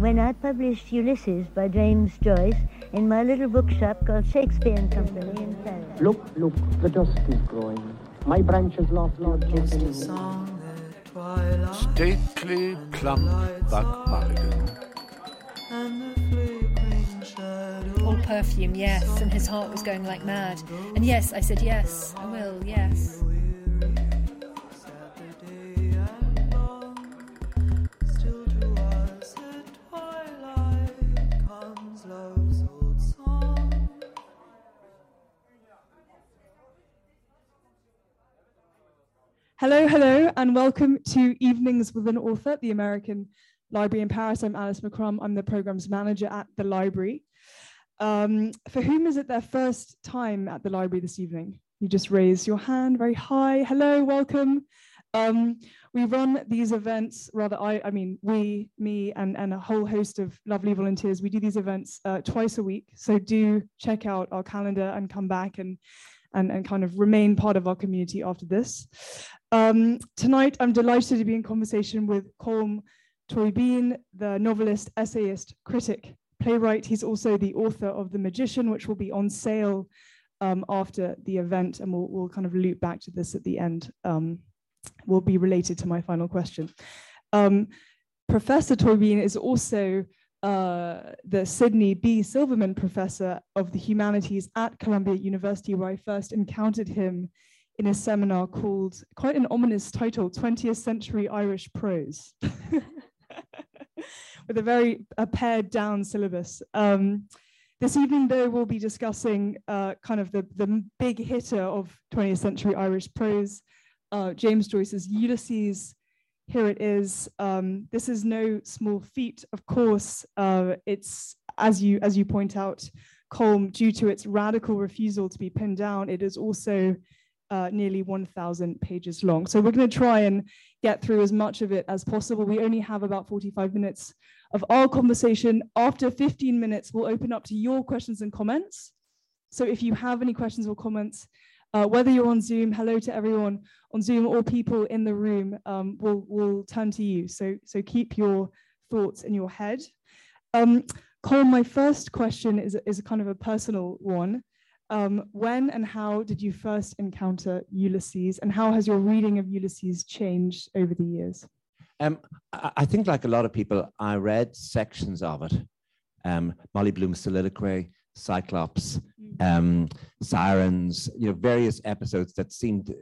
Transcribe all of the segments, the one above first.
when I published Ulysses by James Joyce in my little bookshop called Shakespeare and Company in Paris. Look, look, the dusk is growing. My branches lost Lord Stately, plump Buck Mulligan. All perfume, yes, and his heart was going like mad. And yes, I said yes, I will, yes. Hello, hello, and welcome to Evenings with an Author the American Library in Paris. I'm Alice McCrum. I'm the programs manager at the library. Um, for whom is it their first time at the library this evening? You just raise your hand very high. Hello, welcome. Um, we run these events, rather, I, I mean, we, me, and, and a whole host of lovely volunteers. We do these events uh, twice a week. So do check out our calendar and come back and and, and kind of remain part of our community after this. Um, tonight, I'm delighted to be in conversation with Colm Tóibín, the novelist, essayist, critic, playwright. He's also the author of The Magician, which will be on sale um, after the event, and we'll, we'll, kind of loop back to this at the end. Um, will be related to my final question. Um, Professor Tóibín is also uh, the Sidney B. Silverman Professor of the Humanities at Columbia University, where I first encountered him in a seminar called, quite an ominous title, 20th Century Irish Prose, with a very a pared down syllabus. Um, this evening, though, we'll be discussing uh, kind of the, the big hitter of 20th century Irish prose, uh, James Joyce's Ulysses, here it is. Um, this is no small feat, of course. Uh, it's as you as you point out, Colm, due to its radical refusal to be pinned down, it is also uh, nearly 1,000 pages long. So we're going to try and get through as much of it as possible. We only have about 45 minutes of our conversation. After 15 minutes, we'll open up to your questions and comments. So if you have any questions or comments, uh, whether you're on Zoom, hello to everyone on Zoom or people in the room, um, will will turn to you. So, so keep your thoughts in your head. Um, Colm, my first question is, is a kind of a personal one. Um, when and how did you first encounter Ulysses, and how has your reading of Ulysses changed over the years? Um, I think, like a lot of people, I read sections of it. Um, Molly Bloom's soliloquy, Cyclops. Um, Sirens, you know, various episodes that seemed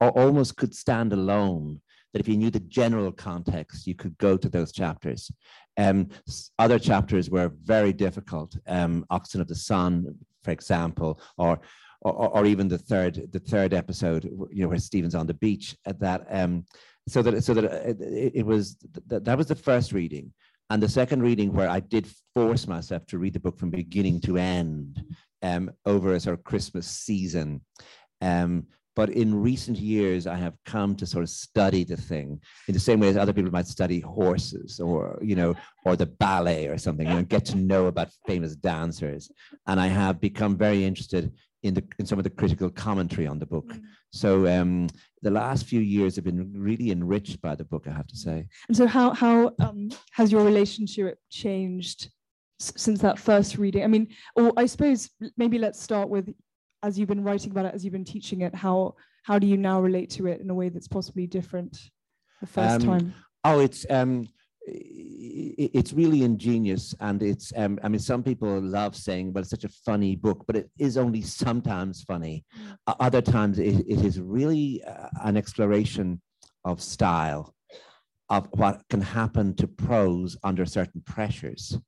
uh, almost could stand alone. That if you knew the general context, you could go to those chapters. Um, other chapters were very difficult. Um, Oxen of the Sun, for example, or, or or, even the third the third episode, you know, where Stephen's on the beach. At that, um, so that so that uh, it, it was that, that was the first reading and the second reading, where I did force myself to read the book from beginning to end um, over a sort of Christmas season. Um, but in recent years, I have come to sort of study the thing in the same way as other people might study horses or, you know, or the ballet or something, and get to know about famous dancers. And I have become very interested in the in some of the critical commentary on the book. Mm. So um, the last few years have been really enriched by the book, I have to say. And so, how how um, has your relationship changed since that first reading? I mean, or I suppose maybe let's start with as you've been writing about it, as you've been teaching it. How how do you now relate to it in a way that's possibly different the first um, time? Oh, it's um, it's really ingenious and it's um, i mean some people love saying well it's such a funny book but it is only sometimes funny mm. other times it, it is really uh, an exploration of style of what can happen to prose under certain pressures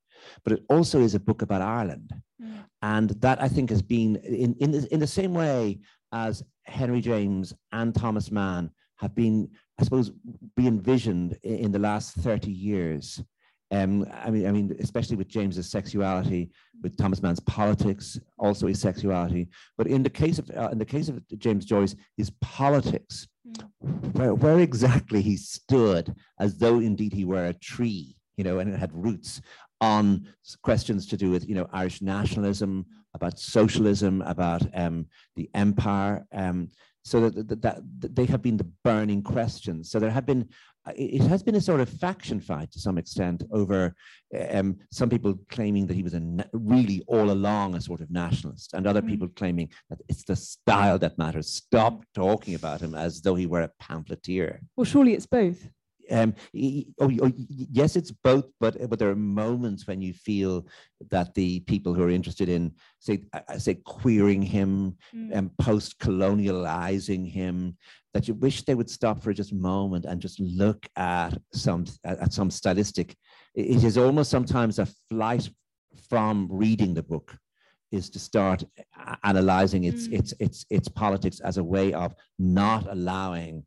but it also is a book about ireland mm. and that i think has been in, in, the, in the same way as henry james and thomas mann have been I suppose, be envisioned in the last 30 years. Um, I mean, I mean, especially with James's sexuality, with Thomas Mann's politics, also his sexuality. But in the case of uh, in the case of James Joyce, his politics, mm. where, where exactly he stood, as though indeed he were a tree, you know, and it had roots on questions to do with, you know, Irish nationalism, about socialism, about um, the empire. Um, so that, that, that, they have been the burning questions. So there have been it has been a sort of faction fight to some extent over um, some people claiming that he was a really all along a sort of nationalist, and other mm. people claiming that it's the style that matters. Stop talking about him as though he were a pamphleteer. Well, surely it's both um, oh, oh, yes, it's both, but but there are moments when you feel that the people who are interested in, say, I say, queering him mm. and post-colonializing him, that you wish they would stop for just a moment and just look at some at some stylistic. It is almost sometimes a flight from reading the book is to start analyzing its mm. its its its politics as a way of not allowing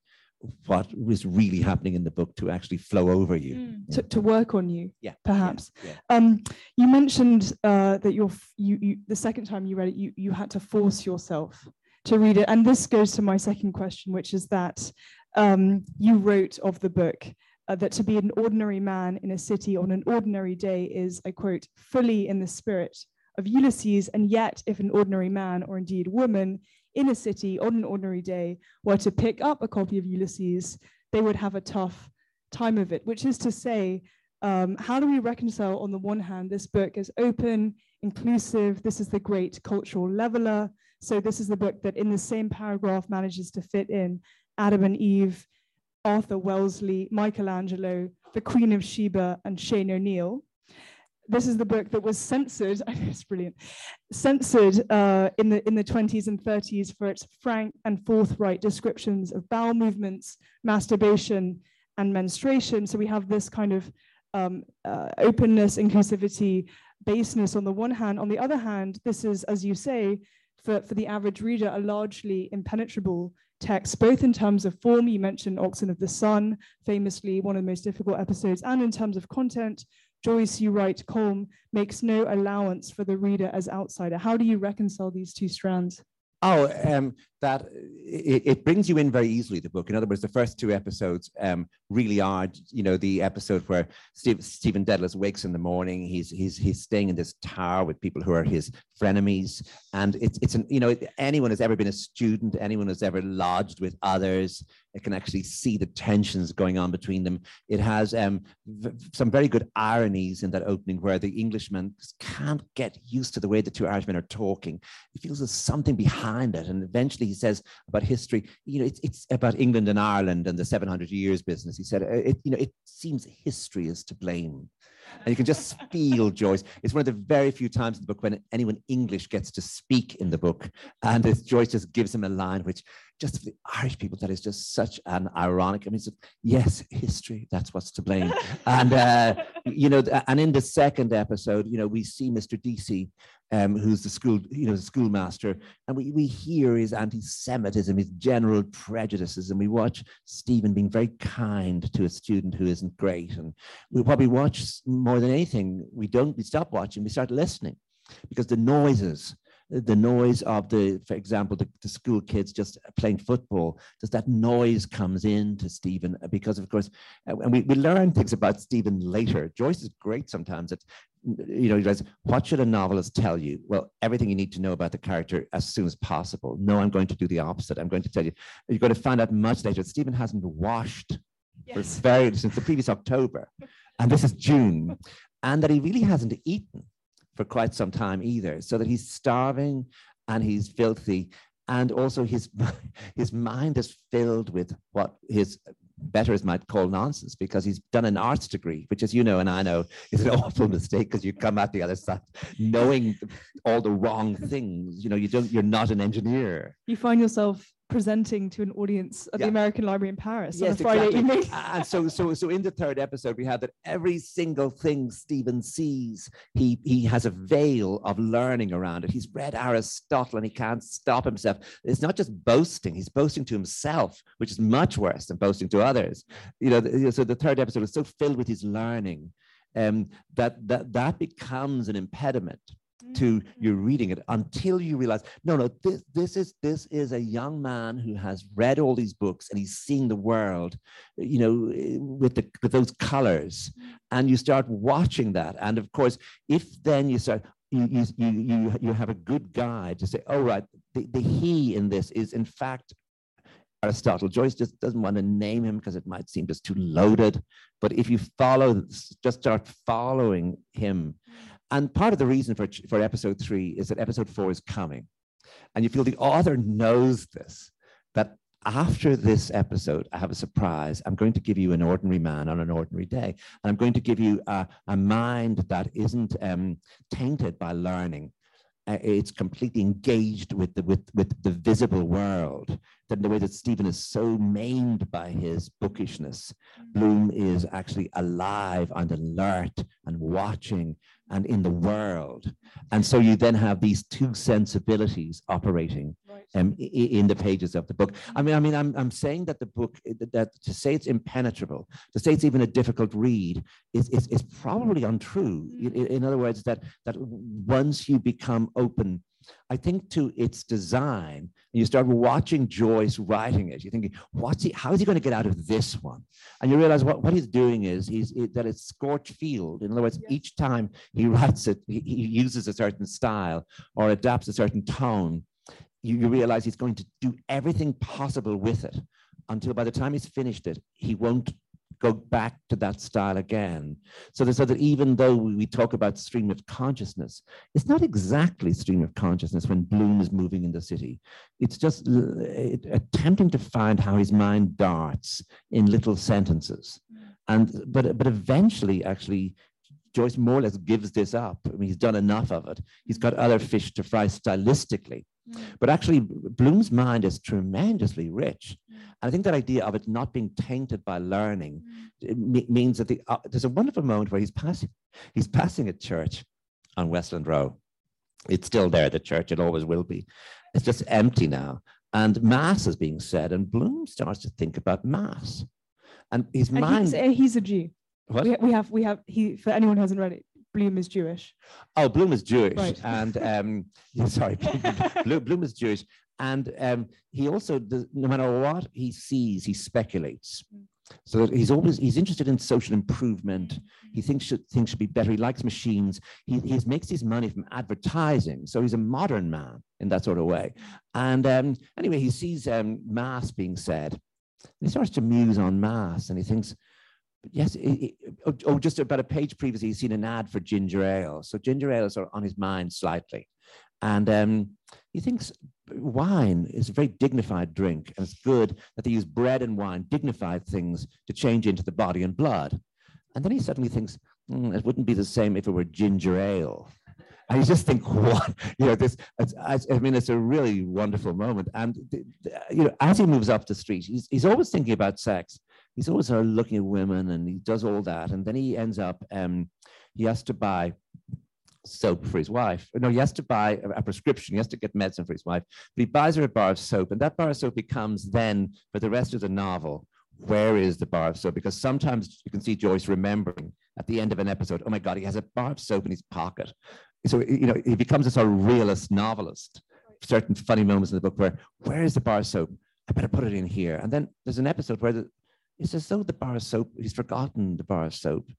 what was really happening in the book to actually flow over you. Mm. to, to work on you yeah. perhaps. Yeah, yeah. um you mentioned uh that you're you, you the second time you read it you you had to force yourself to read it. And this goes to my second question which is that um you wrote of the book uh, that to be an ordinary man in a city on an ordinary day is i quote fully in the spirit of ulysses. And yet if an ordinary man or indeed woman in a city on an ordinary day were to pick up a copy of Ulysses, they would have a tough time of it, which is to say, um, how do we reconcile, on the one hand, this book is open, inclusive, this is the great cultural leveler. So, this is the book that in the same paragraph manages to fit in Adam and Eve, Arthur Wellesley, Michelangelo, the Queen of Sheba, and Shane O'Neill this is the book that was censored. It's brilliant. Censored uh, in the in the 20s and 30s for its frank and forthright descriptions of bowel movements, masturbation, and menstruation. So we have this kind of um, uh, openness, inclusivity, baseness on the one hand. On the other hand, this is, as you say, for, for the average reader, a largely impenetrable text, both in terms of form, you mentioned Oxen of the Sun, famously one of the most difficult episodes, and in terms of content, Joyce, you write, Colm makes no allowance for the reader as outsider. How do you reconcile these two strands? Oh, um, that it, it, brings you in very easily. The book, in other words, the first two episodes um, really are, you know, the episode where Steve, Stephen Dedalus wakes in the morning. He's he's he's staying in this tower with people who are his frenemies, and it's it's an you know anyone has ever been a student, anyone has ever lodged with others, it can actually see the tensions going on between them. It has um, some very good ironies in that opening where the Englishman can't get used to the way the two Irishmen are talking. He feels there's something behind it. And eventually he says about history, you know, it's, it's about England and Ireland and the 700 years business. He said, uh, it, you know, it seems history is to blame. And you can just feel Joyce. It's one of the very few times in the book when anyone English gets to speak in the book. And Joyce just gives him a line which just for the Irish people, that is just such an ironic. I mean, yes, history, that's what's to blame. and, uh, you know, and in the second episode, you know, we see Mr. Deasy, um, who's the school, you know, the schoolmaster, and we, we hear his anti-Semitism, his general prejudices, and we watch Stephen being very kind to a student who isn't great. And we probably watch more than anything, we don't, we stop watching, we start listening because the noises the noise of the, for example, the, the, school kids just playing football, does that noise comes in to Stephen? Because of course, uh, and we, we learn things about Stephen later. Joyce is great sometimes at, you know, he says, what should a novelist tell you? Well, everything you need to know about the character as soon as possible. No, I'm going to do the opposite. I'm going to tell you, you're going to find out much later. Stephen hasn't washed yes. for very, since the previous October. And this is June. And that he really hasn't eaten for quite some time either, so that he's starving and he's filthy. And also his, his mind is filled with what his betters might call nonsense because he's done an arts degree, which, as you know and I know, is an awful mistake because you come out the other side knowing all the wrong things. You know, you don't. You're not an engineer. You find yourself presenting to an audience at yeah. the American Library in Paris yes, on a Friday exactly. evening. and so, so, so in the third episode, we have that every single thing Stephen sees, he he has a veil of learning around it. He's read Aristotle and he can't stop himself. It's not just boasting; he's boasting to himself, which is much worse than boasting to others. You know, so the third episode is so filled with his learning um, that that that becomes an impediment to mm-hmm. you reading it until you realize no no this this is this is a young man who has read all these books and he's seeing the world you know with the with those colors mm-hmm. and you start watching that and of course if then you start you you you you, have a good guide to say oh right the, the he in this is in fact Aristotle. Joyce just doesn't want to name him because it might seem just too loaded. But if you follow, just start following him. Mm-hmm. And part of the reason for, for episode three is that episode four is coming. And you feel the author knows this, that after this episode, I have a surprise. I'm going to give you an ordinary man on an ordinary day. And I'm going to give you a, a mind that isn't um, tainted by learning. Uh, it's completely engaged with the, with, with the visible world. That in the way that Stephen is so maimed by his bookishness, Bloom is actually alive and alert and watching and in the world. And so you then have these two sensibilities operating um, in the pages of the book. I mean, I mean, I'm, I'm saying that the book, that to say it's impenetrable, to say it's even a difficult read, is, is, is probably untrue. In, in other words, that, that once you become open I think to its design, and you start watching Joyce writing it, you're thinking, what's he, how is he going to get out of this one? And you realize what, what he's doing is he's it, that it's scorched field. In other words, yes. each time he writes it, he, he, uses a certain style or adapts a certain tone you, you realize he's going to do everything possible with it until by the time he's finished it, he won't go back to that style again. So, so that even though we talk about stream of consciousness, it's not exactly stream of consciousness when Bloom is moving in the city. It's just it, attempting to find how his mind darts in little sentences. And but but eventually, actually, Joyce more or less gives this up. I mean, he's done enough of it. He's got other fish to fry stylistically. Mm. But actually, Bloom's mind is tremendously rich. Mm. And I think that idea of it not being tainted by learning mm. means that the, uh, there's a wonderful moment where he's passing, he's passing a church on Westland Row. It's still there, the church, it always will be. It's just empty now. And Mass is being said, and Bloom starts to think about Mass. And his and mind. He's, he's a Jew. What? We, we have, we have, he, for anyone who hasn't read it, Bloom is Jewish. Oh, Bloom is Jewish, right. and um, sorry, Bloom, Bloom is Jewish, and um, he also, does, no matter what he sees, he speculates. So he's always he's interested in social improvement. He thinks should, things should be better. He likes machines. He, he makes his money from advertising. So he's a modern man in that sort of way. And um, anyway, he sees um, mass being said. And he starts to muse on mass, and he thinks, yes, it, it, oh, oh, just about a page previously, he's seen an ad for ginger ale. So ginger ale is on his mind slightly. And um, he thinks wine is a very dignified drink, and it's good that they use bread and wine, dignified things, to change into the body and blood. And then he suddenly thinks, mm, it wouldn't be the same if it were ginger ale. You just think, what? You know, this, I mean, it's a really wonderful moment. And, you know, as he moves up the street, he's, he's always thinking about sex he's always sort of looking at women and he does all that. And then he ends up, um, he has to buy soap for his wife. No, he has to buy a, a, prescription. He has to get medicine for his wife. But he buys her a bar of soap. And that bar of soap becomes then, for the rest of the novel, where is the bar of soap? Because sometimes you can see Joyce remembering at the end of an episode, oh my God, he has a bar of soap in his pocket. So, you know, he becomes a sort of realist novelist. Certain funny moments in the book where, where is the bar of soap? I better put it in here. And then there's an episode where the, it's as though the bar of soap, he's forgotten the bar of soap.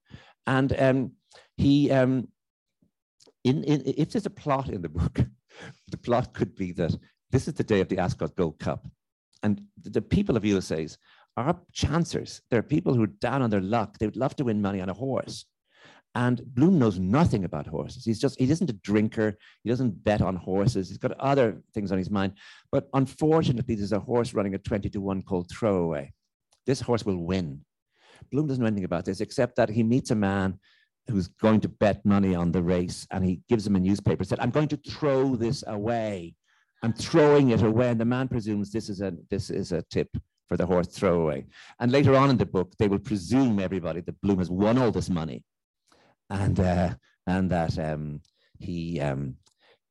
And um, he, um, in, in, if there's a plot in the book, the plot could be that this is the day of the Ascot Gold Cup. And the, the people of Ulysses are chancers. They're people who are down on their luck. They would love to win money on a horse. And Bloom knows nothing about horses. He's just, he isn't a drinker. He doesn't bet on horses. He's got other things on his mind. But unfortunately, there's a horse running a 20 to 1 called Throwaway this horse will win. Bloom doesn't know anything about this except that he meets a man who's going to bet money on the race and he gives him a newspaper, said, I'm going to throw this away. I'm throwing it away. And the man presumes this is a this is a tip for the horse throwaway. And later on in the book, they will presume everybody that Bloom has won all this money and uh, and that um, he um,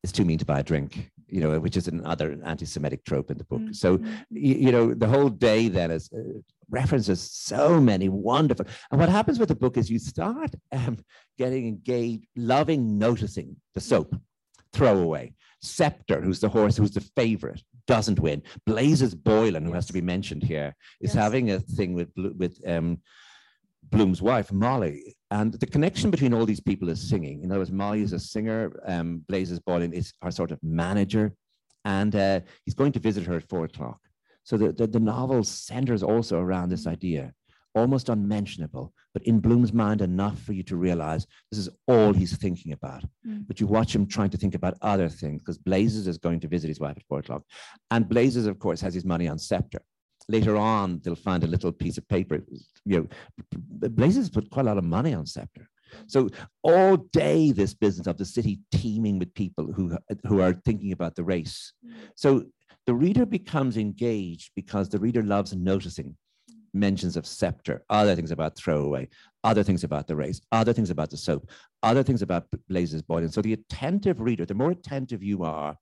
is too mean to buy a drink you know, which is another anti-Semitic trope in the book. Mm-hmm. So, you, you, know, the whole day then is uh, references so many wonderful. And what happens with the book is you start um, getting engaged, loving, noticing the soap, throwaway. Scepter, who's the horse, who's the favorite, doesn't win. Blazes Boylan, who has to be mentioned here, is yes. having a thing with with um, Bloom's wife, Molly. And the connection between all these people is singing. In other words, Molly is a singer, um, Blazes Boylan is our sort of manager, and uh, he's going to visit her at four o'clock. So the, the, the novel centers also around this idea, almost unmentionable, but in Bloom's mind enough for you to realize this is all he's thinking about. Mm. But you watch him trying to think about other things because Blazes is going to visit his wife at four o'clock. And Blazes, of course, has his money on Scepter. Later on, they'll find a little piece of paper. You know, Blazes put quite a lot of money on Scepter. So all day, this business of the city teeming with people who, who are thinking about the race. So the reader becomes engaged because the reader loves noticing mentions of scepter, other things about throwaway, other things about the race, other things about the soap, other things about Blazes Boylan. So the attentive reader, the more attentive you are,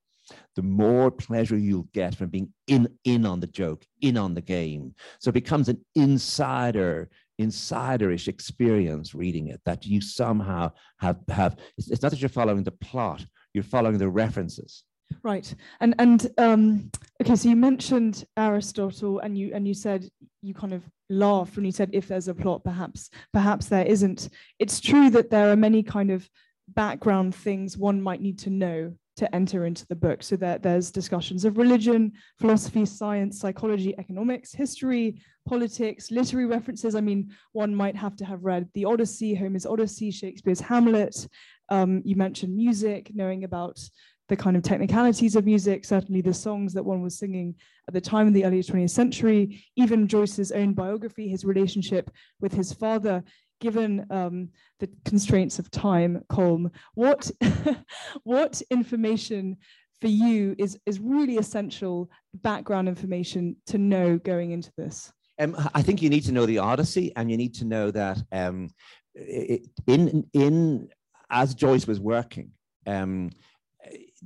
the more pleasure you'll get from being in in on the joke, in on the game. So it becomes an insider insiderish experience reading it that you somehow have have it's, it's not that you're following the plot you're following the references Right, and and um, okay. So you mentioned Aristotle, and you and you said you kind of laughed when you said if there's a plot, perhaps perhaps there isn't. It's true that there are many kind of background things one might need to know to enter into the book. So that there's discussions of religion, philosophy, science, psychology, economics, history, politics, literary references. I mean, one might have to have read the Odyssey, Homer's Odyssey, Shakespeare's Hamlet. Um, you mentioned music, knowing about the kind of technicalities of music, certainly the songs that one was singing at the time in the early 20th century, even Joyce's own biography, his relationship with his father, given um, the constraints of time, Colm, what, what information for you is, is really essential background information to know going into this? Um, I think you need to know the Odyssey, and you need to know that um, in in as Joyce was working, um,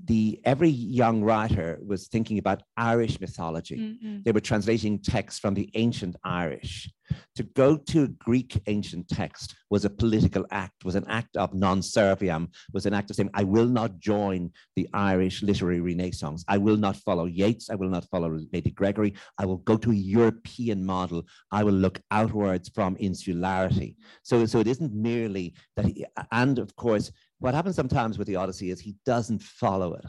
the every young writer was thinking about Irish mythology. Mm-hmm. They were translating texts from the ancient Irish. To go to a Greek ancient text was a political act, was an act of non serviam, was an act of saying, I will not join the Irish literary renaissance. I will not follow Yeats. I will not follow Lady Gregory. I will go to a European model. I will look outwards from insularity. So, so it isn't merely that, he, and of course, what happens sometimes with the Odyssey is he doesn't follow it.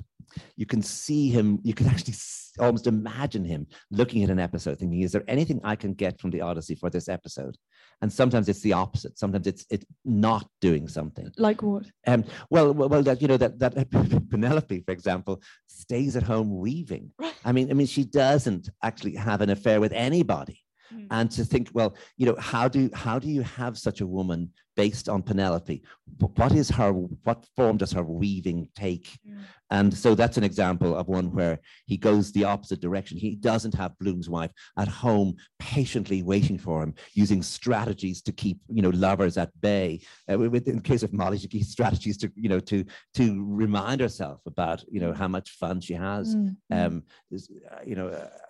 You can see him, you can actually almost imagine him looking at an episode thinking, is there anything I can get from the Odyssey for this episode? And sometimes it's the opposite. Sometimes it's it's not doing something. Like what? Um, well, well, well that you know that that Penelope, for example, stays at home weaving. Right. I mean, I mean, she doesn't actually have an affair with anybody. Mm. And to think, well, you know, how do how do you have such a woman based on Penelope? What is her what form does her weaving take? Mm. And so that's an example of one where he goes the opposite direction. He doesn't have Bloom's wife at home patiently waiting for him, using strategies to keep you know lovers at bay. Uh, with, in the case of Molly, she keeps strategies to you know to to remind herself about you know how much fun she has. Mm, mm. Um, uh, you know,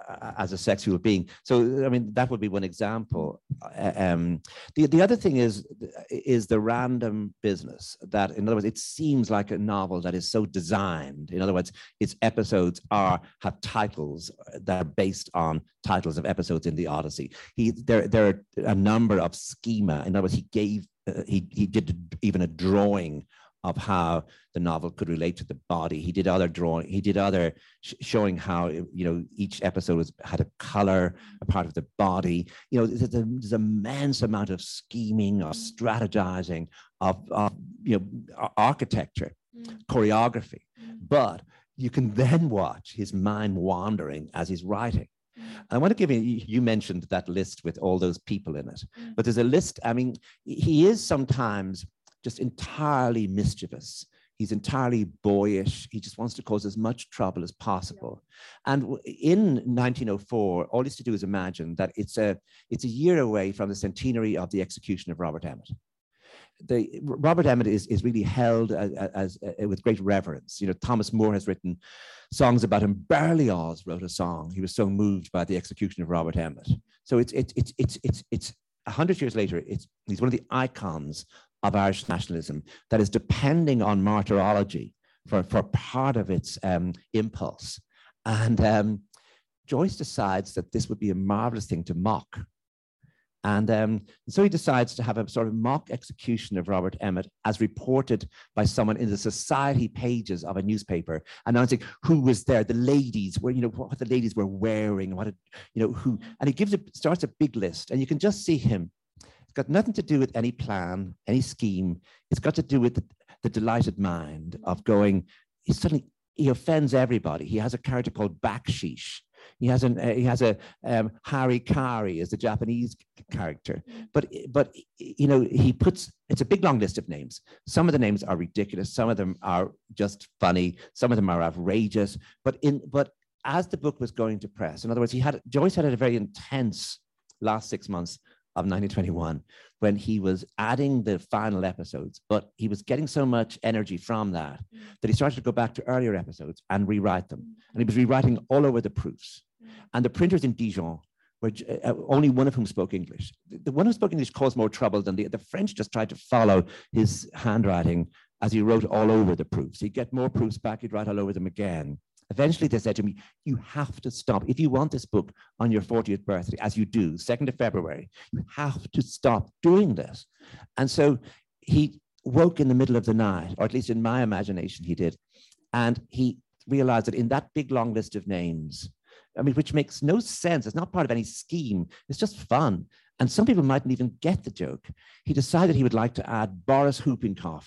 uh, as a sexual being. So, I mean, that would be one example. Uh, um, the, the other thing is, is the random business that, in other words, it seems like a novel that is so designed. In other words, its episodes are have titles that are based on titles of episodes in the Odyssey. He, there, there are a number of schema. In other words, he gave, uh, he, he did even a drawing of how the novel could relate to the body. He did other drawing. He did other sh- showing how you know each episode was, had a color, a part of the body. You know, there's, a, there's immense amount of scheming, of strategizing, of, of you know architecture, mm. choreography. Mm. But you can then watch his mind wandering as he's writing. Mm. I want to give you, you mentioned that list with all those people in it, but there's a list. I mean, he is sometimes just entirely mischievous. He's entirely boyish. He just wants to cause as much trouble as possible. And in 1904, all he has to do is imagine that it's a, it's a year away from the centenary of the execution of Robert Emmet. The, Robert Emmet is, is really held as, as, as, with great reverence. You know, Thomas Moore has written songs about him. Berlioz wrote a song. He was so moved by the execution of Robert Emmet. So it's it's it's it's it's it's a hundred years later. It's he's one of the icons of Irish nationalism that is depending on martyrology for, for part of its um, impulse. And um, Joyce decides that this would be a marvelous thing to mock. And um, so he decides to have a sort of mock execution of Robert Emmet as reported by someone in the society pages of a newspaper, announcing who was there, the ladies, where, you know, what the ladies were wearing, what, it, you know, who, and he gives a, starts a big list and you can just see him. It's got nothing to do with any plan, any scheme. It's got to do with the, the delighted mind of going, he suddenly, he offends everybody. He has a character called Baksheesh, he has an uh, he has a um, Hari Kari as the Japanese character, but but you know he puts it's a big long list of names. Some of the names are ridiculous. Some of them are just funny. Some of them are outrageous. But in but as the book was going to press, in other words, he had Joyce had a very intense last six months of 1921 when he was adding the final episodes, but he was getting so much energy from that mm. that he started to go back to earlier episodes and rewrite them. Mm. And he was rewriting all over the proofs. Mm. And the printers in Dijon were uh, uh, only one of whom spoke English. The one who spoke English caused more trouble than the, the French just tried to follow his handwriting as he wrote all over the proofs. He'd get more proofs back, he'd write all over them again. Eventually, they said to me, You have to stop. If you want this book on your 40th birthday, as you do, 2nd of February, you have to stop doing this. And so he woke in the middle of the night, or at least in my imagination, he did. And he realized that in that big long list of names, I mean, which makes no sense, it's not part of any scheme, it's just fun. And some people mightn't even get the joke. He decided he would like to add Boris Hupinkoff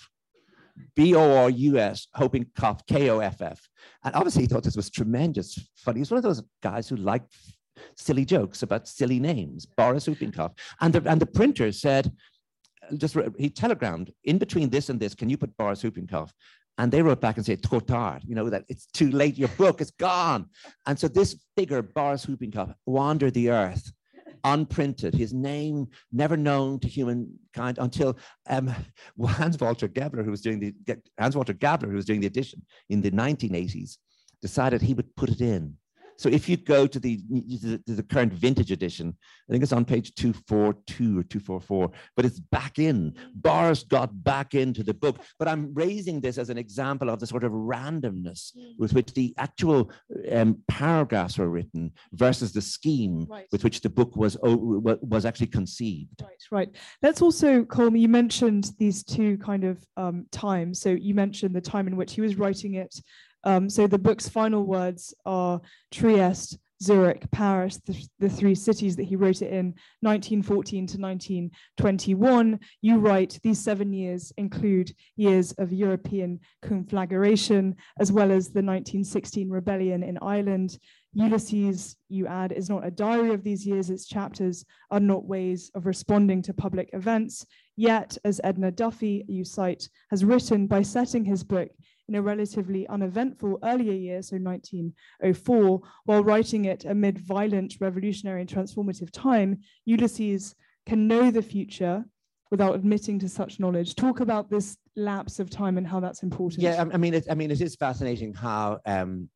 B O R U S, hoping cough, K O F F. And obviously, he thought this was tremendous funny. He's one of those guys who liked silly jokes about silly names, Boris Hupinkoff. And the, and the printer said, just he telegrammed in between this and this, can you put Boris Hupinkoff? And they wrote back and said, trop tard, you know, that it's too late, your book is gone. And so this figure, Boris Hupinkoff, wandered the earth unprinted, his name never known to humankind until um, Hans Walter Gebler, who was doing the Hans Walter Gabler, who was doing the edition in the 1980s, decided he would put it in so if you go to the, to the current vintage edition, I think it's on page 242 or 244, but it's back in. Boris got back into the book. But I'm raising this as an example of the sort of randomness mm. with which the actual um, paragraphs were written versus the scheme right. with which the book was, was actually conceived. Right, right. Let's also, Colm, you mentioned these two kind of um, times. So you mentioned the time in which he was writing it um, so the book's final words are Trieste, Zurich, Paris, the, the, three cities that he wrote it in 1914 to 1921. You write these seven years include years of European conflagration, as well as the 1916 rebellion in Ireland. Ulysses, you add, is not a diary of these years, its chapters are not ways of responding to public events. Yet, as Enda Duffy, you cite, has written by setting his book in a relatively uneventful earlier year, so 1904, while writing it amid violent, revolutionary, and transformative time, Ulysses can know the future without admitting to such knowledge. Talk about this lapse of time and how that's important. Yeah, I mean, it, I mean, it is fascinating how, um,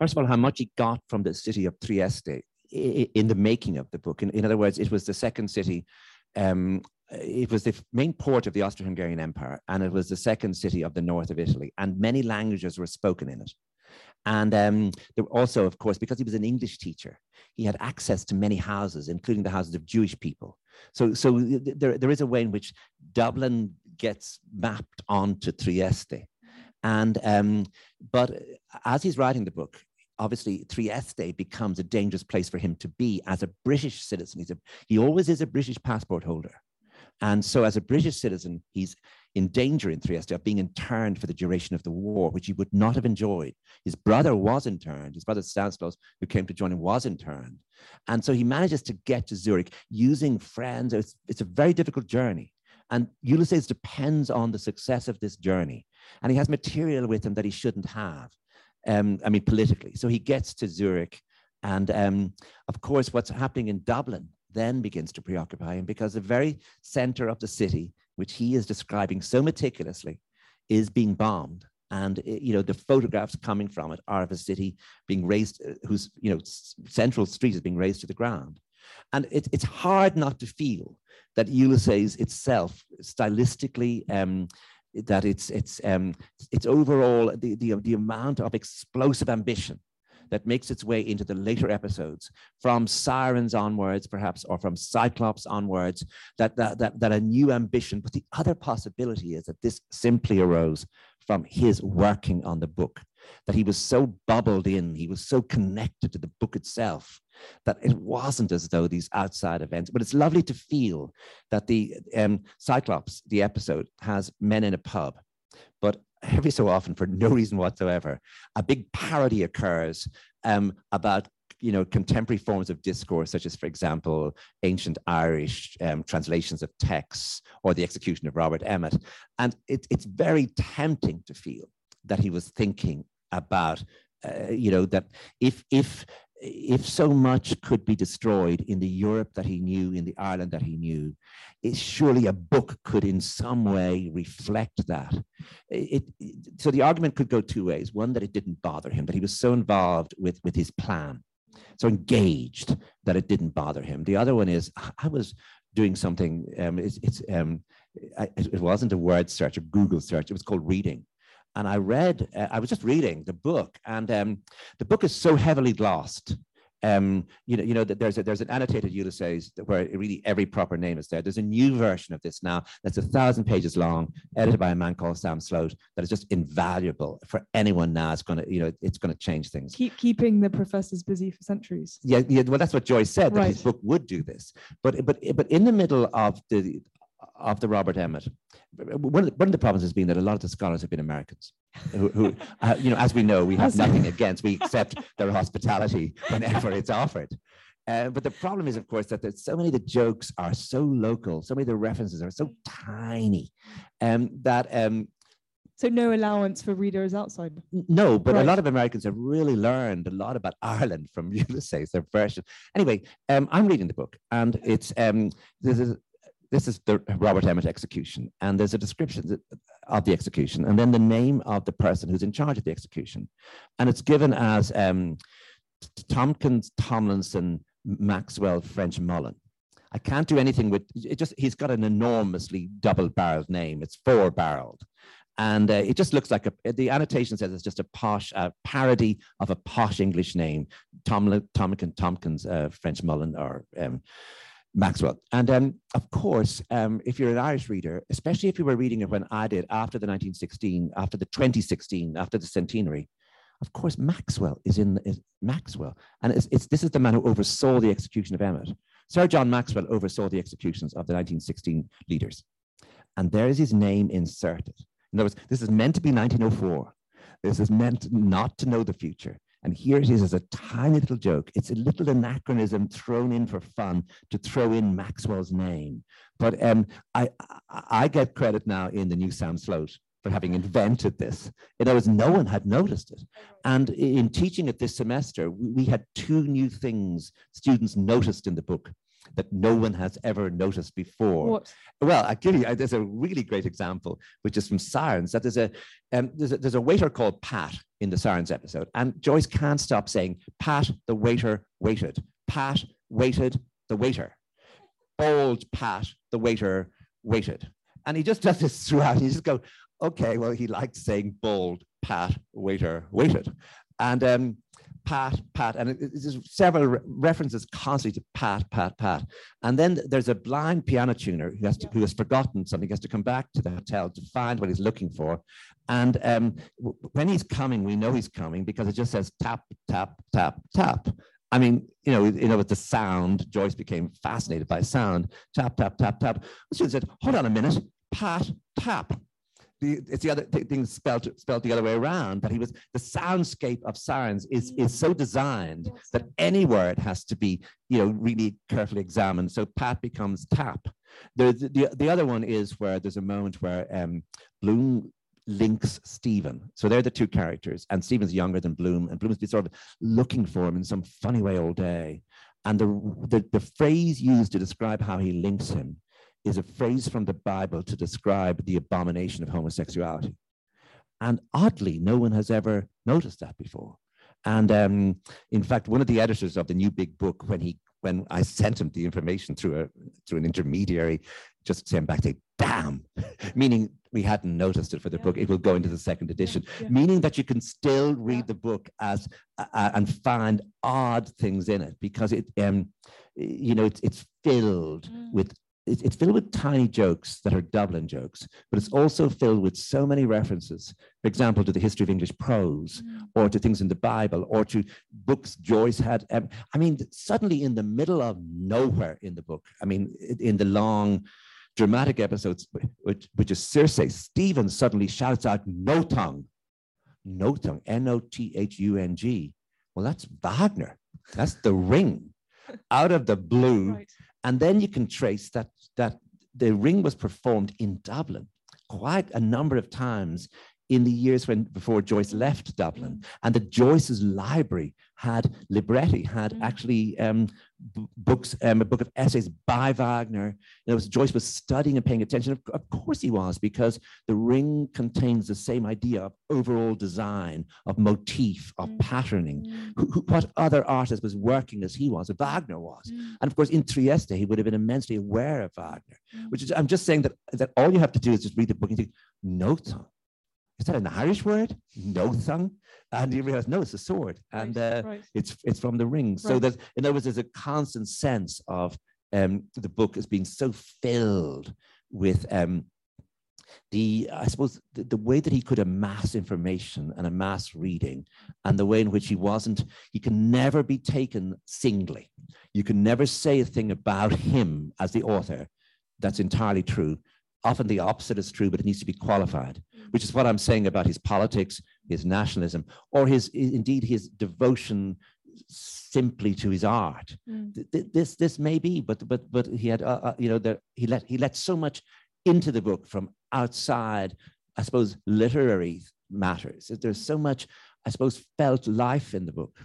first of all, how much he got from the city of Trieste in the making of the book. In, in other words, it was the second city um, it was the main port of the Austro-Hungarian Empire, and it was the second city of the north of Italy, and many languages were spoken in it. And um, there also, of course, because he was an English teacher, he had access to many houses, including the houses of Jewish people. So, so there, there is a way in which Dublin gets mapped onto Trieste. And um, but as he's writing the book, obviously Trieste becomes a dangerous place for him to be as a British citizen. A, he always is a British passport holder. And so, as a British citizen, he's in danger in Trieste of being interned for the duration of the war, which he would not have enjoyed. His brother was interned. His brother Stanislaus, who came to join him, was interned. And so he manages to get to Zurich using friends. It's, it's a very difficult journey. And Ulysses depends on the success of this journey. And he has material with him that he shouldn't have, um, I mean, politically. So he gets to Zurich. And um, of course, what's happening in Dublin then begins to preoccupy him because the very center of the city, which he is describing so meticulously, is being bombed. And eh, you know the photographs coming from it are of a city being razed, eh, whose you know central street is being razed to the ground, and it, it's hard not to feel that Ulysses itself, stylistically, um, that it's it's um, it's overall the, the the amount of explosive ambition that makes its way into the later episodes, from Sirens onwards, perhaps, or from Cyclops onwards, that, that, that, that a new ambition. But the other possibility is that this simply arose from his working on the book, that he was so bubbled in, he was so connected to the book itself, that it wasn't as though these outside events, but it's lovely to feel that the um, Cyclops, the episode, has men in a pub, but every so often, for no reason whatsoever, a big parody occurs um, about you know contemporary forms of discourse such as for example ancient irish um, translations of texts or the execution of robert emmet. And it, it's very tempting to feel that he was thinking about uh, you know that if if if so much could be destroyed in the Europe that he knew, in the Ireland that he knew, it, surely a book could in some way reflect that. It, it, so the argument could go two ways. One, that it didn't bother him, that he was so involved with, with his plan, so engaged that it didn't bother him. The other one is, I was doing something, um, it's, it's um, I, it wasn't a word search, a Google search, it was called reading and I read, uh, I was just reading the book, and um, the book is so heavily glossed. Um, you know, you know that there's a, there's an annotated Ulysses where really every proper name is there. There's a new version of this now that's a thousand pages long, edited by a man called Sam Slote. That is just invaluable for anyone now. It's going to, you know, it's going to change things. Keep keeping the professors busy for centuries. Yeah, yeah. Well, that's what Joyce said. That Right. his book would do this, but but but in the middle of the of the Robert Emmet, one of the, one of the problems has been that a lot of the scholars have been Americans, who, who uh, you know, as we know, we have nothing against. We accept their hospitality whenever it's offered. Uh, but the problem is, of course, that there's so many of the jokes are so local, so many of the references are so tiny, um, that um, So no allowance for readers outside. No, but Right. a lot of Americans have really learned a lot about Ireland from Ulysses, their version. Anyway, um, I'm reading the book, and it's um, this is this is the Robert Emmet execution, and there's a description of the execution, and then the name of the person who's in charge of the execution, and it's given as um, Tompkins, Tomlinson, Maxwell, French Mullen. I can't do anything with it. Just he's got an enormously double-barreled name. It's four-barreled and uh, it just looks like a, the annotation says it's just a posh parody of a posh English name, Tomlin, Tompkins, Tompkins, uh, French Mullen, or um, Maxwell. And um, of course, um, if you're an Irish reader, especially if you were reading it when I did after the 1916, after the 2016, after the centenary, of course, Maxwell is in is Maxwell, and it's, it's this is the man who oversaw the execution of Emmet. Sir John Maxwell oversaw the executions of the 1916 leaders, and there is his name inserted. In other words, this is meant to be 1904. This is meant not to know the future. And here it is as a tiny little joke. It's a little anachronism thrown in for fun to throw in Maxwell's name. But um, I, I, get credit now in the new Sam Slote for having invented this. In other words, no one had noticed it. And in teaching it this semester, we had two new things students noticed in the book that no one has ever noticed before. What? Well, I give you, there's a really great example, which is from Sirens, that there's a, um, there's a, there's a waiter called Pat in the Sirens episode, and Joyce can't stop saying, Pat, the waiter, waited. Pat, waited, the waiter. Bold Pat, the waiter, waited. And he just does this throughout. You just go, okay, well, he liked saying bold, Pat, waiter, waited. And um, Pat, Pat, and it, it- there's several re- references constantly to Pat, Pat, Pat. And then there's a blind piano tuner who has, to, who has forgotten something, has to come back to the hotel to find what he's looking for. And um, when he's coming, we know he's coming because it just says tap, tap, tap, tap. I mean, you know, you know, with the sound, Joyce became fascinated by sound. Tap, tap, tap, tap. She said, hold on a minute, Pat, tap the, it's the other th- thing spelled spelled the other way around. That he was the soundscape of sirens is is so designed that any word has to be you know really carefully examined. So Pat becomes tap. The the, the, the other one is where there's a moment where um, Bloom links Stephen. So they're the two characters, and Stephen's younger than Bloom, and Bloom's been sort of looking for him in some funny way all day. And the, the, the phrase used to describe how he links him is a phrase from the Bible to describe the abomination of homosexuality. And oddly, no one has ever noticed that before. And um, in fact, one of the editors of the new big book, when he when I sent him the information through a through an intermediary, just sent back saying, "Damn, meaning we hadn't noticed it for the Yeah. book. It will go into the second edition, yeah. meaning that you can still read Yeah. the book as uh, and find odd things in it because it, um, you know, it's it's filled Mm. with. It's it's filled with tiny jokes that are Dublin jokes, but it's also filled with so many references, for example, to the history of English prose, Mm. or to things in the Bible, or to books Joyce had. Um, I mean, suddenly in the middle of nowhere in the book, I mean, in the long dramatic episodes, which, which is Circe, Stephen suddenly shouts out, Nothung, no tongue, N O T H U N G. Well, that's Wagner. That's the ring out of the blue. Right. And then you can trace that, that the ring was performed in Dublin quite a number of times in the years when before Joyce left Dublin, and that Joyce's library had libretti, had Mm. actually um, books, um, a book of essays by Wagner. You know, Joyce was studying and paying attention. Of, of course, he was, because the ring contains the same idea of overall design, of motif, of Mm. patterning. Mm. Who, who, what other artist was working as he was? As Wagner was. Mm. And of course, in Trieste, he would have been immensely aware of Wagner, Mm. which is, I'm just saying that, that all you have to do is just read the book and think, no. Is that an Irish word? Nothung? And you realize, no, it's a sword. And Right, uh, right. it's, it's from the ring. So Right. that, in other words, there's a constant sense of um, the book as being so filled with um, the, I suppose, the, the way that he could amass information and amass reading, and the way in which he wasn't, he can never be taken singly. You can never say a thing about him as the author that's entirely true. Often the opposite is true, but it needs to be qualified, which is what I'm saying about his politics, his nationalism, or his indeed his devotion simply to his art. Mm. Th- th- This this may be, but but but he had uh, uh, you know the, he let he let so much into the book from outside, I suppose, literary matters. There's so much, I suppose, felt life in the book.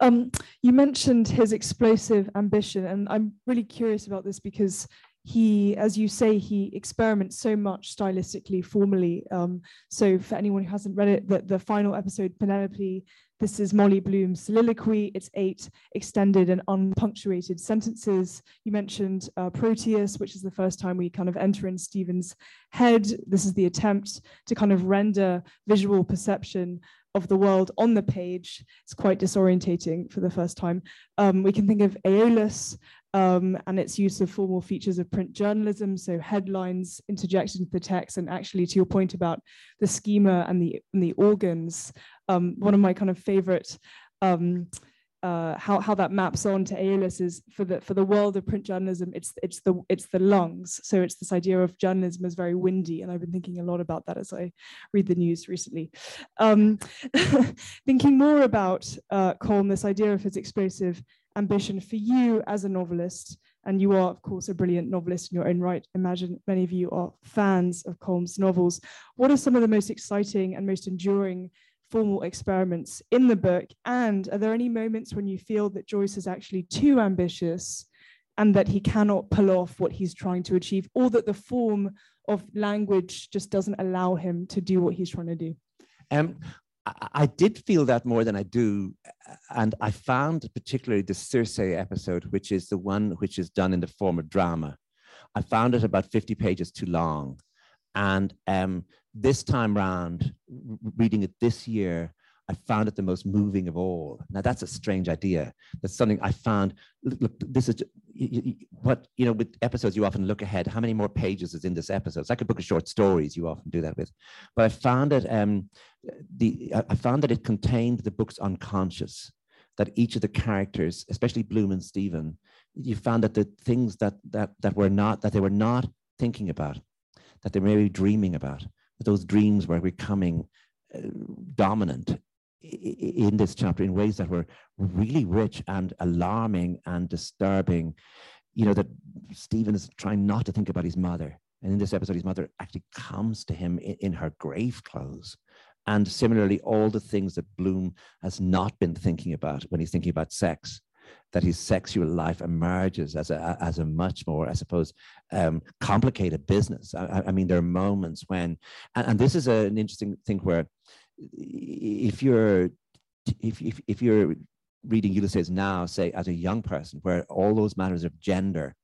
Um, you mentioned his explosive ambition, and I'm really curious about this because he, as you say, he experiments so much stylistically, formally. Um, so, for anyone who hasn't read it, the, the final episode, Penelope, this is Molly Bloom's soliloquy. It's eight extended and unpunctuated sentences. You mentioned uh, Proteus, which is the first time we kind of enter in Stephen's head. This is the attempt to kind of render visual perception of the world on the page. It's quite disorientating for the first time. Um, we can think of Aeolus um, and its use of formal features of print journalism, so headlines interjected into the text, and actually to your point about the schema and the and the organs. Um, one of my kind of favorite. Um, uh, how, how that maps on to Aeolus is for the for the world of print journalism, it's it's the it's the lungs. So it's this idea of journalism as very windy, and I've been thinking a lot about that as I read the news recently. Um, thinking more about uh, Colm, this idea of his explosive ambition for you as a novelist, and you are, of course, a brilliant novelist in your own right. Imagine many of you are fans of Colm's novels. What are some of the most exciting and most enduring formal experiments in the book? And are there any moments when you feel that Joyce is actually too ambitious and that he cannot pull off what he's trying to achieve, or that the form of language just doesn't allow him to do what he's trying to do? Um, I, I did feel that more than I do, and I found particularly the Circe episode, which is the one which is done in the form of drama. I found it about 50 pages too long. And um, this time round, reading it this year, I found it the most moving of all. Now that's a strange idea. That's something I found. Look, look, this is what you know. With episodes, you often look ahead. How many more pages is in this episode? It's like a book of short stories. You often do that with. But I found it. Um, the I found that it contained the book's unconscious. That each of the characters, especially Bloom and Stephen, you found that the things that that that were not that they were not thinking about, that they were maybe dreaming about, that those dreams were becoming uh, dominant in this chapter in ways that were really rich and alarming and disturbing. You know, that Stephen is trying not to think about his mother. And in this episode, his mother actually comes to him in, in her grave clothes. And similarly, all the things that Bloom has not been thinking about when he's thinking about sex, that his sexual life emerges as a, as a much more, I suppose, um, complicated business. I, I- mean, there are moments when, and, and this is a- an interesting thing where if you're if, if, if you're reading Ulysses now, say as a young person, where all those matters of gender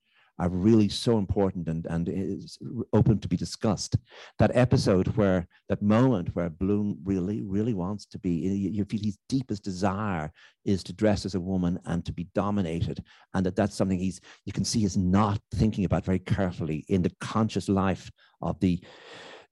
are really so important and, and is open to be discussed. That episode where, that moment where Bloom really, really wants to be, you feel his deepest desire is to dress as a woman and to be dominated. And that that's something he's, you can see, is not thinking about very carefully in the conscious life of the,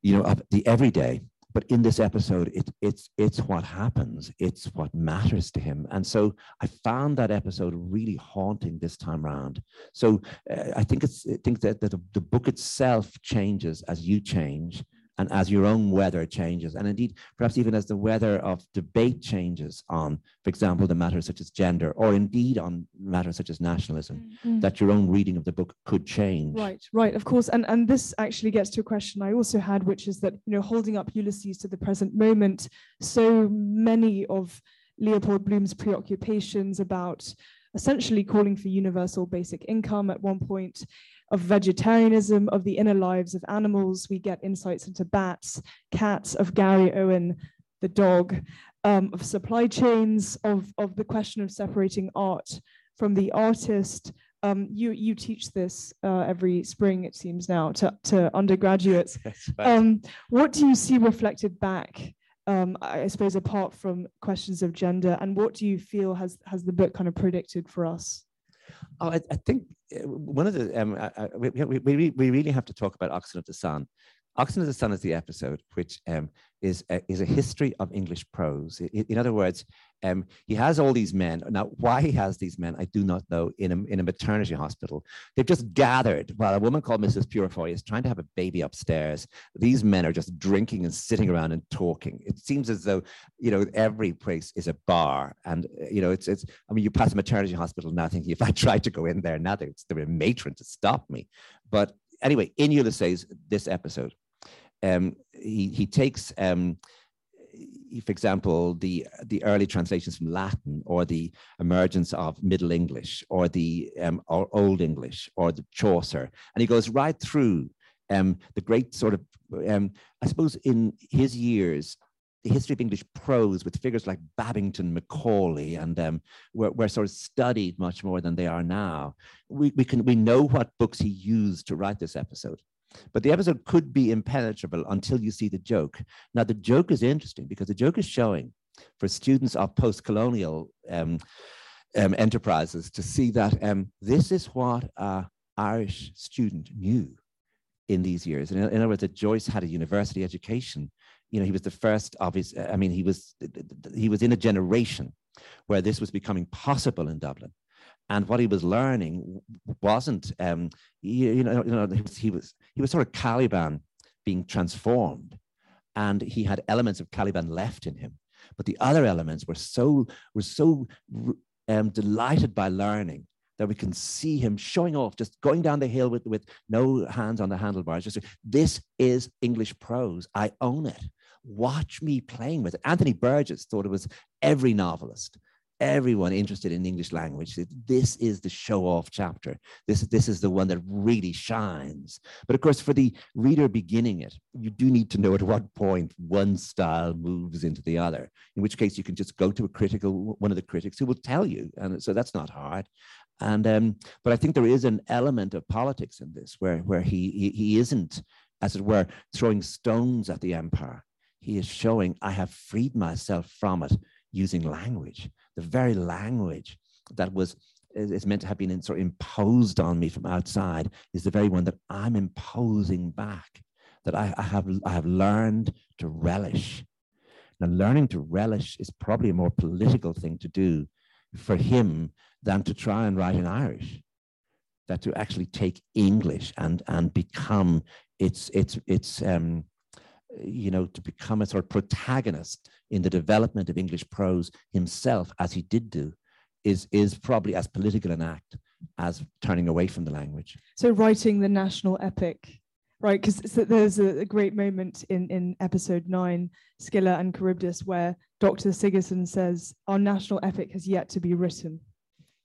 you know, of the everyday but in this episode it, it's it's what happens. It's what matters to him. And so i found that episode really haunting this time around. So uh, i think it's i think that, that the, the book itself changes as you change and as your own weather changes, and indeed, perhaps even as the weather of debate changes on, for example, the matters such as gender, or indeed on matters such as nationalism, mm-hmm. that your own reading of the book could change. Right, right, of course. And, and this actually gets to a question I also had, which is that, you know, holding up Ulysses to the present moment, so many of Leopold Bloom's preoccupations about essentially calling for universal basic income at one point of vegetarianism, of the inner lives of animals. We get insights into bats, cats, of Garryowen, the dog, um, of supply chains, of, of the question of separating art from the artist. Um, you, you teach this uh, every spring, it seems now, to, to undergraduates. Um, what do you see reflected back um, I suppose apart from questions of gender, and what do you feel has has the book kind of predicted for us? Oh, I, I think uh, one of the um, I, I, we, we, we really have to talk about Oxen of the Sun. Oxen of the Sun is the episode which um, is, a, is a history of English prose. In, in other words, um, he has all these men. Now, why he has these men, I do not know, in a, in a maternity hospital. They've just gathered while a woman called Mrs. Purefoy is trying to have a baby upstairs. These men are just drinking and sitting around and talking. It seems as though, you know, every place is a bar. And, you know, it's, it's I mean, you pass a maternity hospital now thinking if I tried to go in there now, there's a matron to stop me. But anyway, in Ulysses, this episode, um, he, he takes um, for example, the the early translations from Latin, or the emergence of Middle English, or the um, or Old English, or the Chaucer, and he goes right through um, the great sort of, um, I suppose, in his years, the history of English prose with figures like Babington, Macaulay, and um, were, were sort of studied much more than they are now. We, we can we know what books he used to write this episode. But the episode could be impenetrable until you see the joke. Now, the joke is interesting because the joke is showing for students of post colonial um, um, enterprises to see that um, this is what an Irish student knew in these years. In, in other words, that Joyce had a university education. You know, he was the first of his, I mean, he was, he was in a generation where this was becoming possible in Dublin and what he was learning wasn't um, you, you, know, you know he was, he was he was sort of Caliban being transformed and he had elements of Caliban left in him but the other elements were so were so um, delighted by learning that we can see him showing off, just going down the hill with, with no hands on the handlebars. Just this is English prose. I own it. Watch me playing with it. Anthony Burgess thought it was every novelist everyone interested in English language. This is the show off chapter. This, this is the one that really shines. But of course, for the reader beginning it, you do need to know at what point one style moves into the other, in which case you can just go to a critical, one of the critics who will tell you. And so that's not hard. And um, but I think there is an element of politics in this where, where he, he, he isn't, as it were, throwing stones at the empire. He is showing, I have freed myself from it using language the very language that was is meant to have been sort of imposed on me from outside is the very one that I'm imposing back, that I, I, have, I have learned to relish. Now, learning to relish is probably a more political thing to do for him than to try and write in Irish. That to actually take English and, and become its, its, its um, you know, to become a sort of protagonist in the development of English prose himself, as he did do, is, is probably as political an act as turning away from the language. So writing the national epic, right? Because there's a, a, great moment in, in episode nine, Scylla and Charybdis, where Dr. Sigerson says, our national epic has yet to be written.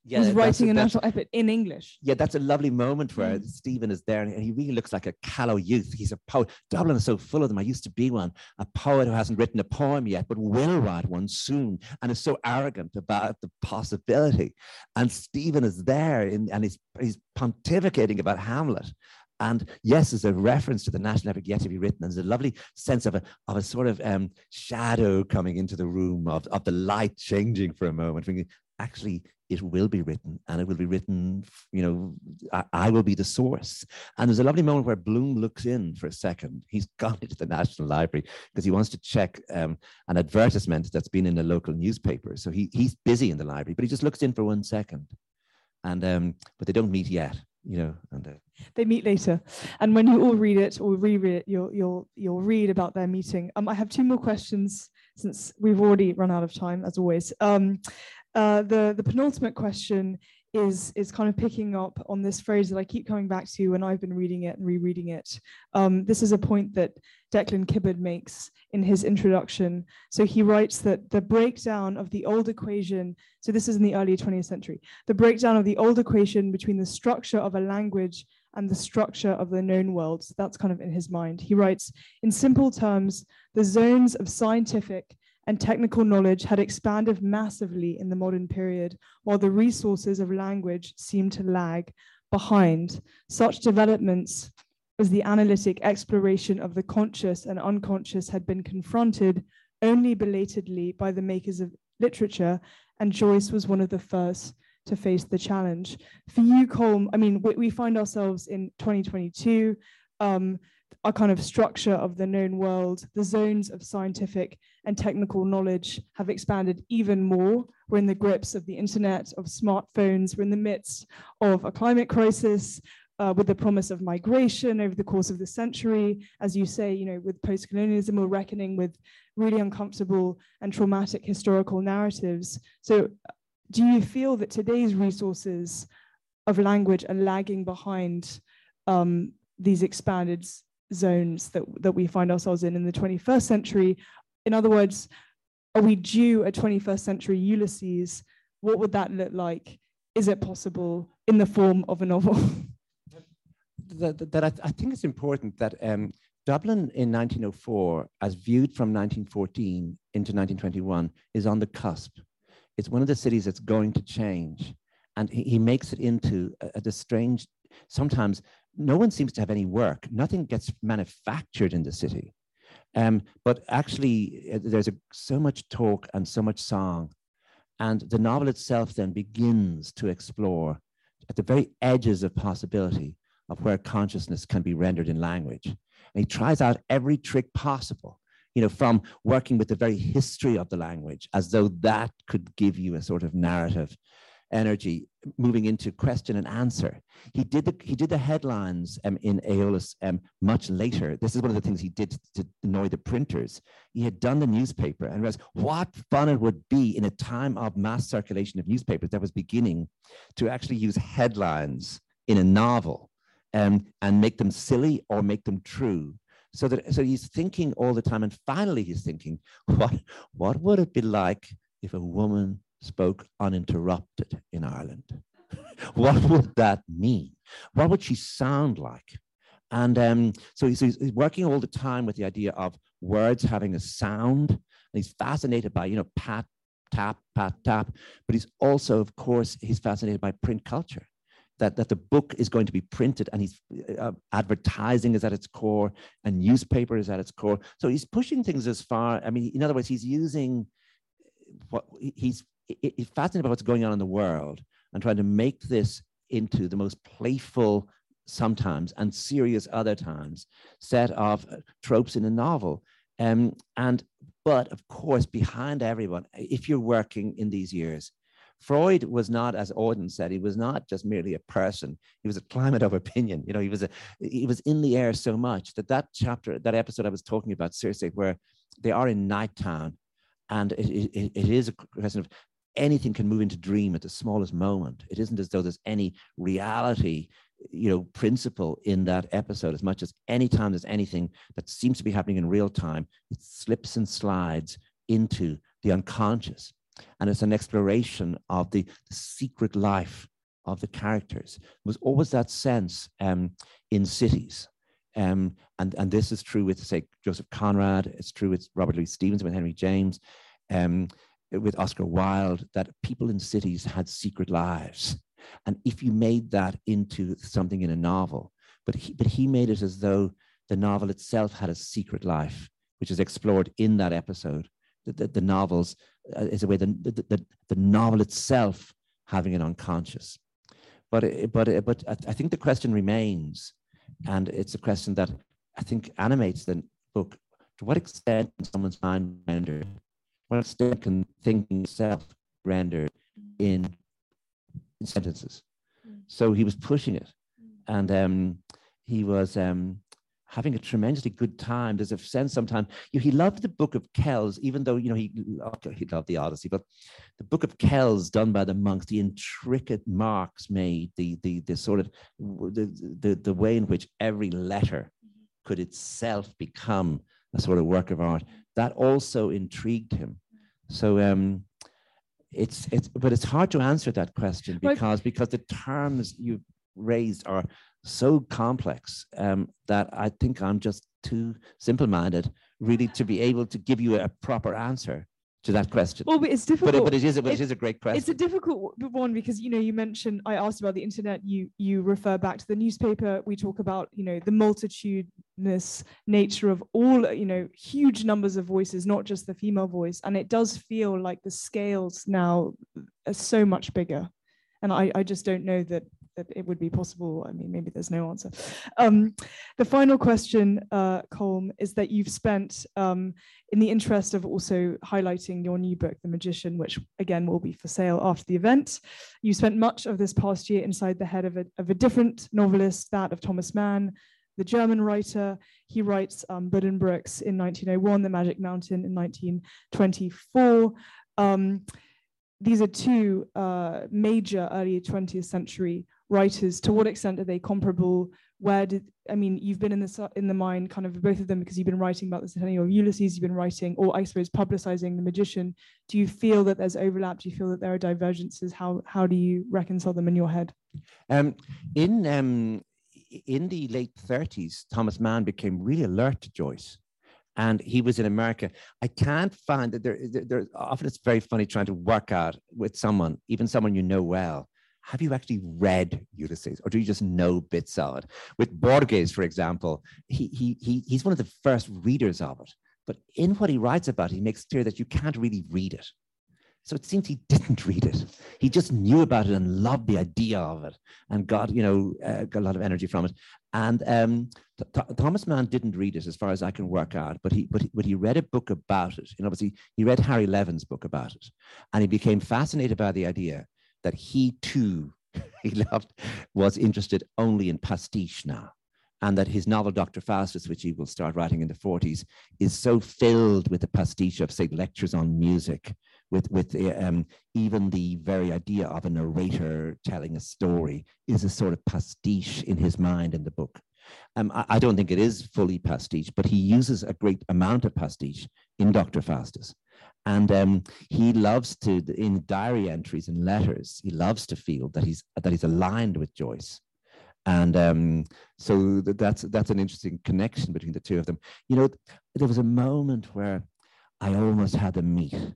Yeah, was writing a, that's- national epic in English. Yeah, that's a lovely moment where Mm. Stephen is there and he really looks like a callow youth. He's a poet. Dublin is so full of them. I used to be one, a poet who hasn't written a poem yet, but will write one soon and is so arrogant about the possibility. And Stephen is there in, and he's, he's pontificating about Hamlet. And yes, there's a reference to the national epic yet to be written. And There's a lovely sense of a, of a sort of um, shadow coming into the room, of, of the light changing for a moment. Thinking, actually, it will be written and it will be written, you know, I, I will be the source. And there's a lovely moment where Bloom looks in for a second. He's gone into the National Library because he wants to check um, an advertisement that's been in a local newspaper. So he, he's busy in the library, but he just looks in for one second. And um, but they don't meet yet, you know. And uh, They meet later, and when you all read it or reread it, you'll you'll you'll read about their meeting. Um, I have two more questions since we've already run out of time, as always. Um, uh, the the penultimate question is is kind of picking up on this phrase that I keep coming back to when I've been reading it and rereading it. Um, this is a point that Declan Kiberd makes in his introduction. So he writes that the breakdown of the old equation. So this is in the early 20th century. The breakdown of the old equation between the structure of a language and the structure of the known world. So that's kind of in his mind. He writes, in simple terms, the zones of scientific and technical knowledge had expanded massively in the modern period, while the resources of language seemed to lag behind. Such developments as the analytic exploration of the conscious and unconscious had been confronted only belatedly by the makers of literature, and Joyce was one of the first to face the challenge. For you, Colm, I mean, we, we find ourselves in 2022. Um, a kind of structure of the known world, the zones of scientific and technical knowledge have expanded even more. We're in the grips of the internet, of smartphones. We're in the midst of a climate crisis. Uh, with the promise of migration over the course of the century, as you say, you know, with post-colonialism, we're reckoning with really uncomfortable and traumatic historical narratives. So, do you feel that today's resources of language are lagging behind um, these expanded zones that, that we find ourselves in in the 21st century? In other words, are we due a 21st century Ulysses? What would that look like? Is it possible in the form of a novel? that, that- that I, I think it's important that um, Dublin in 1904, as viewed from 1914 into 1921, is on the cusp. It's one of the cities that's going to change. And he, he makes it into a, a- strange, sometimes no one seems to have any work. Nothing gets manufactured in the city. Um, but actually, uh, there's a, so much talk and so much song. And the novel itself then begins to explore at the very edges of possibility of where consciousness can be rendered in language. And he tries out every trick possible, you know, from working with the very history of the language, as though that could give you a sort of narrative energy, moving into question and answer. He did the, he did the headlines um, in Aeolus um, much later. This is one of the things he did to annoy the printers. He had done the newspaper and realized what fun it would be in a time of mass circulation of newspapers that was beginning to actually use headlines in a novel um, and make them silly or make them true. So that so he's thinking all the time, and finally he's thinking, what what would it be like if a woman spoke uninterrupted in Ireland? what would that mean? What would she sound like? And um, so he's, he's working all the time with the idea of words having a sound. And he's fascinated by, you know, pat, tap, pat, tap. But he's also, of course, he's fascinated by print culture that, that the book is going to be printed and he's uh, advertising is at its core and newspaper is at its core so he's pushing things as far i mean in other words he's using what he's he's fascinated about what's going on in the world and trying to make this into the most playful sometimes and serious other times set of uh, tropes in a novel um, and but of course behind everyone if you're working in these years Freud was not, as Auden said, he was not just merely a person. He was a climate of opinion. You know, he was a, he was in the air so much that that chapter, that episode I was talking about, seriously, where they are in Nighttown, and it, it, it is a question of anything can move into dream at the smallest moment. It isn't as though there's any reality, you know, principle in that episode. As much as any time there's anything that seems to be happening in real time, it slips and slides into the unconscious. and it's an exploration of the, the secret life of the characters. There was always that sense um, in cities. Um, and, and this is true with, say, Joseph Conrad, it's true with Robert Louis Stevenson, with Henry James, um, with Oscar Wilde, that people in cities had secret lives. And if you made that into something in a novel, but he, but he made it as though the novel itself had a secret life, which is explored in that episode. The, the, the novels uh, is a way the, the, the, novel itself having an unconscious. But, but, but I think the question remains, and it's a question that I think animates the book. To what extent someone's mind rendered? What can thinking itself rendered in, in sentences? So he was pushing it, and um, he was um, having a tremendously good time. There's a sense sometimes you know, he loved the Book of Kells, even though you know he loved, he loved the Odyssey, but the Book of Kells done by the monks, the intricate marks made, the the the sort of the the, the way in which every letter could itself become a sort of work of art, that also intrigued him. So um it's it's but it's hard to answer that question because because the terms you raised are so complex um, that I think I'm just too simple minded, really, to be able to give you a proper answer to that question. Well, but it's difficult. But but it is, but it, it is a great question. It's a difficult one because you know you mentioned I asked about the internet. You you refer back to the newspaper. We talk about you know the multitudinous nature of all you know huge numbers of voices, not just the female voice, and it does feel like the scales now are so much bigger. And I, I just don't know that that it would be possible. I mean, maybe there's no answer. Um, the final question, uh, Colm, is that you've spent, um, in the interest of also highlighting your new book, The Magician, which again will be for sale after the event, you spent much of this past year inside the head of a, of a different novelist, that of Thomas Mann, the German writer. He writes um, Buddenbrooks in 1901, The Magic Mountain in 1924. Um, these are two uh, major early 20th century writers to what extent are they comparable where did i mean you've been in the in the mind kind of both of them because you've been writing about the centennial of ulysses you've been writing or i suppose publicizing the magician do you feel that there's overlap do you feel that there are divergences how how do you reconcile them in your head um, in um, in the late 30s thomas mann became really alert to joyce and he was in America. I can't find that there, there, there. Often it's very funny trying to work out with someone, even someone you know well, have you actually read Ulysses or do you just know bits of it? With Borges, for example, he, he, he, he's one of the first readers of it. But in what he writes about, he makes clear that you can't really read it. So it seems he didn't read it. He just knew about it and loved the idea of it and got, you know, uh, got a lot of energy from it. And um, Th- Thomas Mann didn't read it as far as I can work out, but he, but he, but he read a book about it. And obviously, he read Harry Levin's book about it. And he became fascinated by the idea that he too, he loved, was interested only in pastiche now. And that his novel, Dr. Faustus, which he will start writing in the 40s, is so filled with the pastiche of, say, lectures on music, with, with um, even the very idea of a narrator telling a story is a sort of pastiche in his mind in the book. Um, I, I, don't think it is fully pastiche, but he uses a great amount of pastiche in Dr. Faustus. And um, he loves to, in diary entries and letters, he loves to feel that he's that he's aligned with Joyce. And um, so that's that's an interesting connection between the two of them. You know, there was a moment where I almost had them meet, and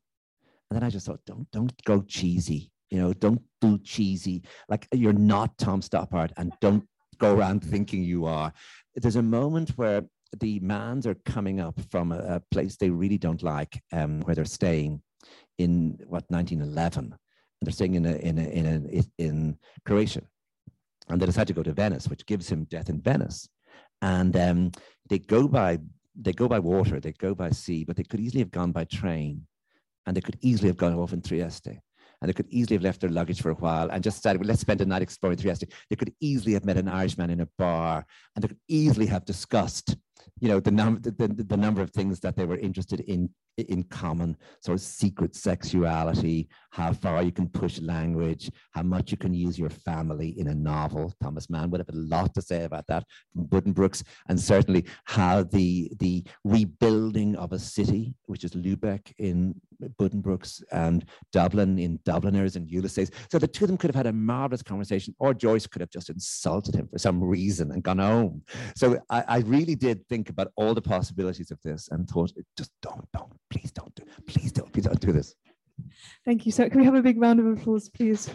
then I just thought, don't don't go cheesy. You know, don't do cheesy. Like you're not Tom Stoppard, and don't go around thinking you are. There's a moment where the Manns are coming up from a, a place they really don't like, um, where they're staying in what 1911, and they're staying in a, in a, in a, in Croatia, and they decide to go to Venice, which gives him death in Venice, and um, they go by they go by water, they go by sea, but they could easily have gone by train, and they could easily have gone off in Trieste and they could easily have left their luggage for a while and just decided, well, let's spend a night exploring Trieste. They could easily have met an Irishman in a bar and they could easily have discussed you know the number the, the, the number of things that they were interested in in common sort of secret sexuality how far you can push language how much you can use your family in a novel thomas mann would have a lot to say about that from buddenbrooks and certainly how the the rebuilding of a city which is lubeck in buddenbrooks and dublin in dubliners and ulysses so the two of them could have had a marvelous conversation or joyce could have just insulted him for some reason and gone home. So i, I really did think about all the possibilities of this and thought just don't don't please don't do please don't please don't do this. Thank you. So can we have a big round of applause, please?